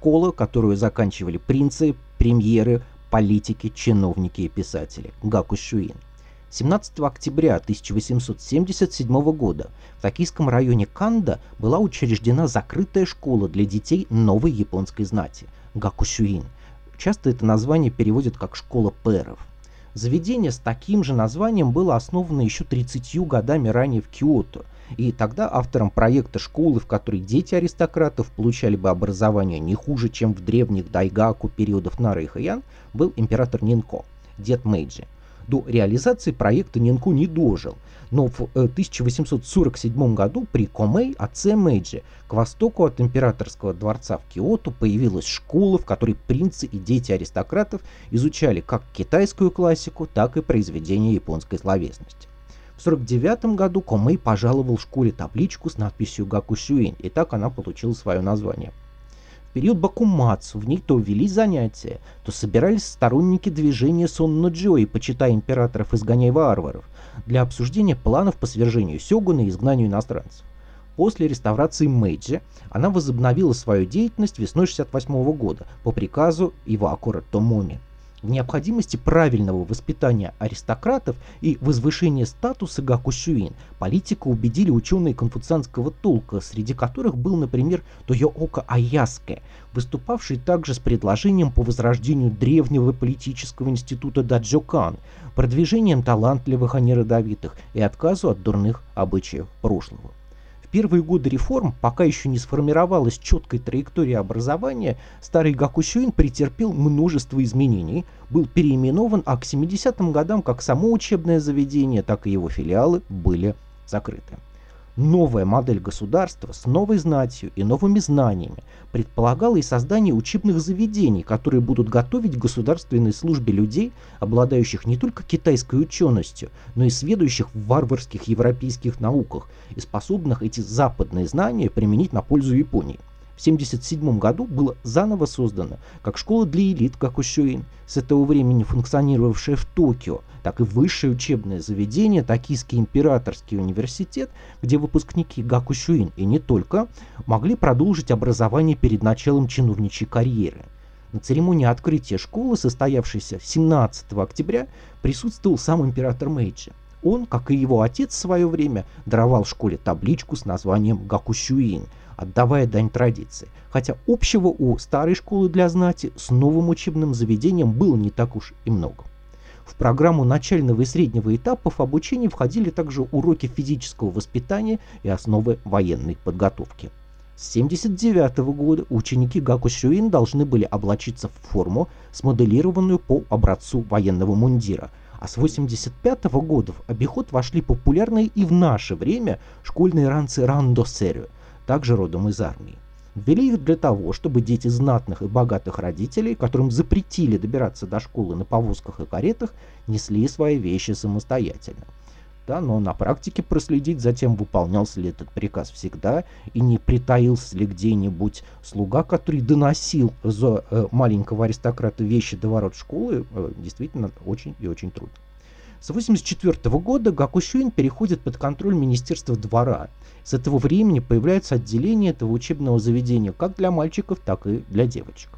школа, которую заканчивали принцы, премьеры, политики, чиновники и писатели. Гакушуин. 17 октября 1877 года в токийском районе Канда была учреждена закрытая школа для детей новой японской знати – Гакушуин. Часто это название переводят как «школа пэров». Заведение с таким же названием было основано еще 30 годами ранее в Киото, и тогда автором проекта школы, в которой дети аристократов получали бы образование не хуже, чем в древних дайгаку периодов Нары и Хаян, был император Нинко, дед Мэйджи – до реализации проекта Нинку не дожил, но в 1847 э, году при Комэй отце Мэйджи к востоку от императорского дворца в Киото появилась школа, в которой принцы и дети аристократов изучали как китайскую классику, так и произведения японской словесности. В 1949 году Комэй пожаловал школе табличку с надписью «Гакусюин», и так она получила свое название – в период Бакумацу в ней то велись занятия, то собирались сторонники движения Сонно-Джо и почитая императоров изгоняй варваров для обсуждения планов по свержению Сёгуна и изгнанию иностранцев. После реставрации Мэйджи она возобновила свою деятельность весной 1968 года по приказу Ивакура Томоми необходимости правильного воспитания аристократов и возвышения статуса Гакушуин политика убедили ученые конфуцианского толка, среди которых был, например, Тойоока Аяске, выступавший также с предложением по возрождению древнего политического института Даджокан, продвижением талантливых, а не родовитых, и отказу от дурных обычаев прошлого первые годы реформ, пока еще не сформировалась четкая траектория образования, старый Гакусюин претерпел множество изменений, был переименован, а к 70-м годам как само учебное заведение, так и его филиалы были закрыты. Новая модель государства с новой знатью и новыми знаниями предполагала и создание учебных заведений, которые будут готовить к государственной службе людей, обладающих не только китайской ученостью, но и сведущих в варварских европейских науках и способных эти западные знания применить на пользу Японии. В 1977 году было заново создано как школа для элит Гакусюин, с этого времени функционировавшая в Токио, так и высшее учебное заведение Токийский императорский университет, где выпускники Гакусюин и не только могли продолжить образование перед началом чиновничьей карьеры. На церемонии открытия школы, состоявшейся 17 октября, присутствовал сам император Мэйджи. Он, как и его отец в свое время, даровал школе табличку с названием Гакусюин – отдавая дань традиции. Хотя общего у старой школы для знати с новым учебным заведением было не так уж и много. В программу начального и среднего этапов обучения входили также уроки физического воспитания и основы военной подготовки. С 1979 года ученики Гакусюин должны были облачиться в форму, смоделированную по образцу военного мундира, а с 1985 года в обиход вошли популярные и в наше время школьные ранцы рандо-серию – также родом из армии. Ввели их для того, чтобы дети знатных и богатых родителей, которым запретили добираться до школы на повозках и каретах, несли свои вещи самостоятельно. Да, но на практике проследить за тем, выполнялся ли этот приказ всегда, и не притаился ли где-нибудь слуга, который доносил за э, маленького аристократа вещи до ворот школы, э, действительно очень и очень трудно. С 1984 года Гакусюин переходит под контроль Министерства двора. С этого времени появляется отделение этого учебного заведения как для мальчиков, так и для девочек.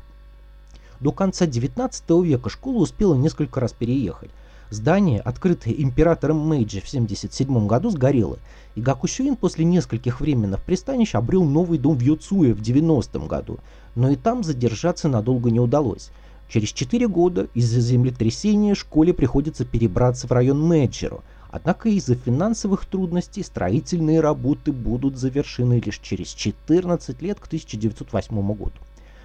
До конца 19 века школа успела несколько раз переехать. Здание, открытое императором Мэйджи в 1977 году, сгорело, и Гакусюин после нескольких временных пристанищ обрел новый дом в Юцуе в 90 году, но и там задержаться надолго не удалось. Через 4 года из-за землетрясения школе приходится перебраться в район Мэджеро, однако из-за финансовых трудностей строительные работы будут завершены лишь через 14 лет к 1908 году.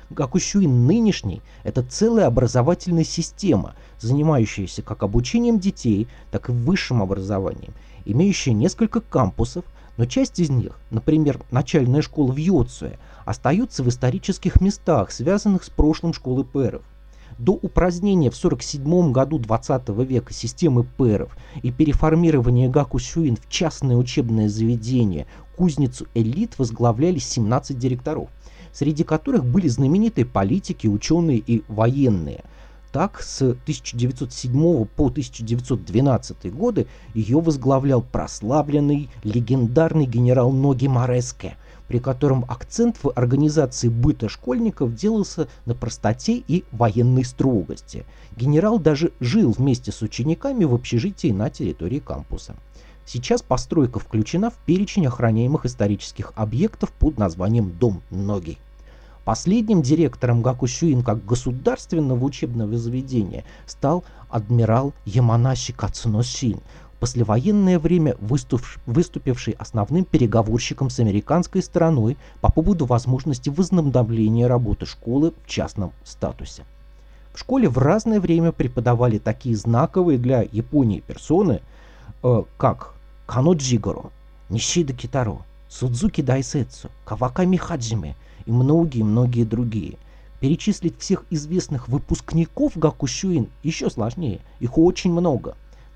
Гакущуин нынешний – это целая образовательная система, занимающаяся как обучением детей, так и высшим образованием, имеющая несколько кампусов, но часть из них, например, начальная школа в Йоцуе, остаются в исторических местах, связанных с прошлым школы пэров – до упразднения в 1947 году 20 века системы пэров и переформирования Гакусюин в частное учебное заведение, кузницу элит возглавляли 17 директоров, среди которых были знаменитые политики, ученые и военные. Так, с 1907 по 1912 годы ее возглавлял прославленный легендарный генерал Ноги Мореске – при котором акцент в организации быта школьников делался на простоте и военной строгости. Генерал даже жил вместе с учениками в общежитии на территории кампуса. Сейчас постройка включена в перечень охраняемых исторических объектов под названием «Дом Ноги». Последним директором Гакусюин как государственного учебного заведения стал адмирал Яманаши Кацуношин, в послевоенное время выступивший основным переговорщиком с американской стороной по поводу возможности возобновления работы школы в частном статусе. В школе в разное время преподавали такие знаковые для Японии персоны, э, как Кано Джигоро, Нишида Китаро, Судзуки Дайсетсу, Каваками Хаджиме – и многие-многие другие. Перечислить всех известных выпускников Гакушуин еще сложнее, их очень много.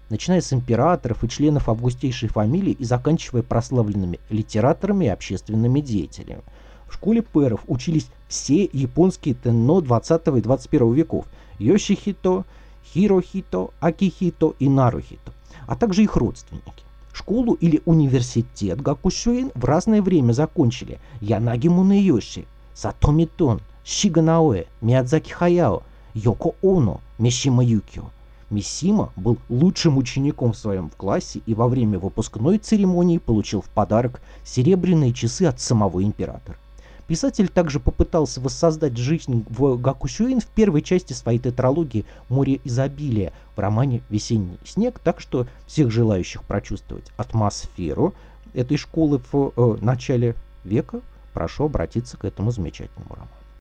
Начиная с императоров и членов августейшей фамилии и заканчивая прославленными литераторами и общественными деятелями. В школе пэров учились все японские тенно 20 и 21 веков – Йошихито, Хирохито, Акихито и Нарухито, а также их родственники. Школу или университет Гакушуин в разное время закончили Янаги Мунэйоши, Сатоми Тон, Шига Миядзаки Хаяо, Йоко Оно, Мишима Юкио. Мисима был лучшим учеником в своем классе и во время выпускной церемонии получил в подарок серебряные часы от самого императора. Писатель также попытался воссоздать жизнь в Гакусюин в первой части своей тетралогии «Море изобилия» в романе «Весенний снег», так что всех желающих прочувствовать атмосферу этой школы в э, начале века прошу обратиться к этому замечательному роману.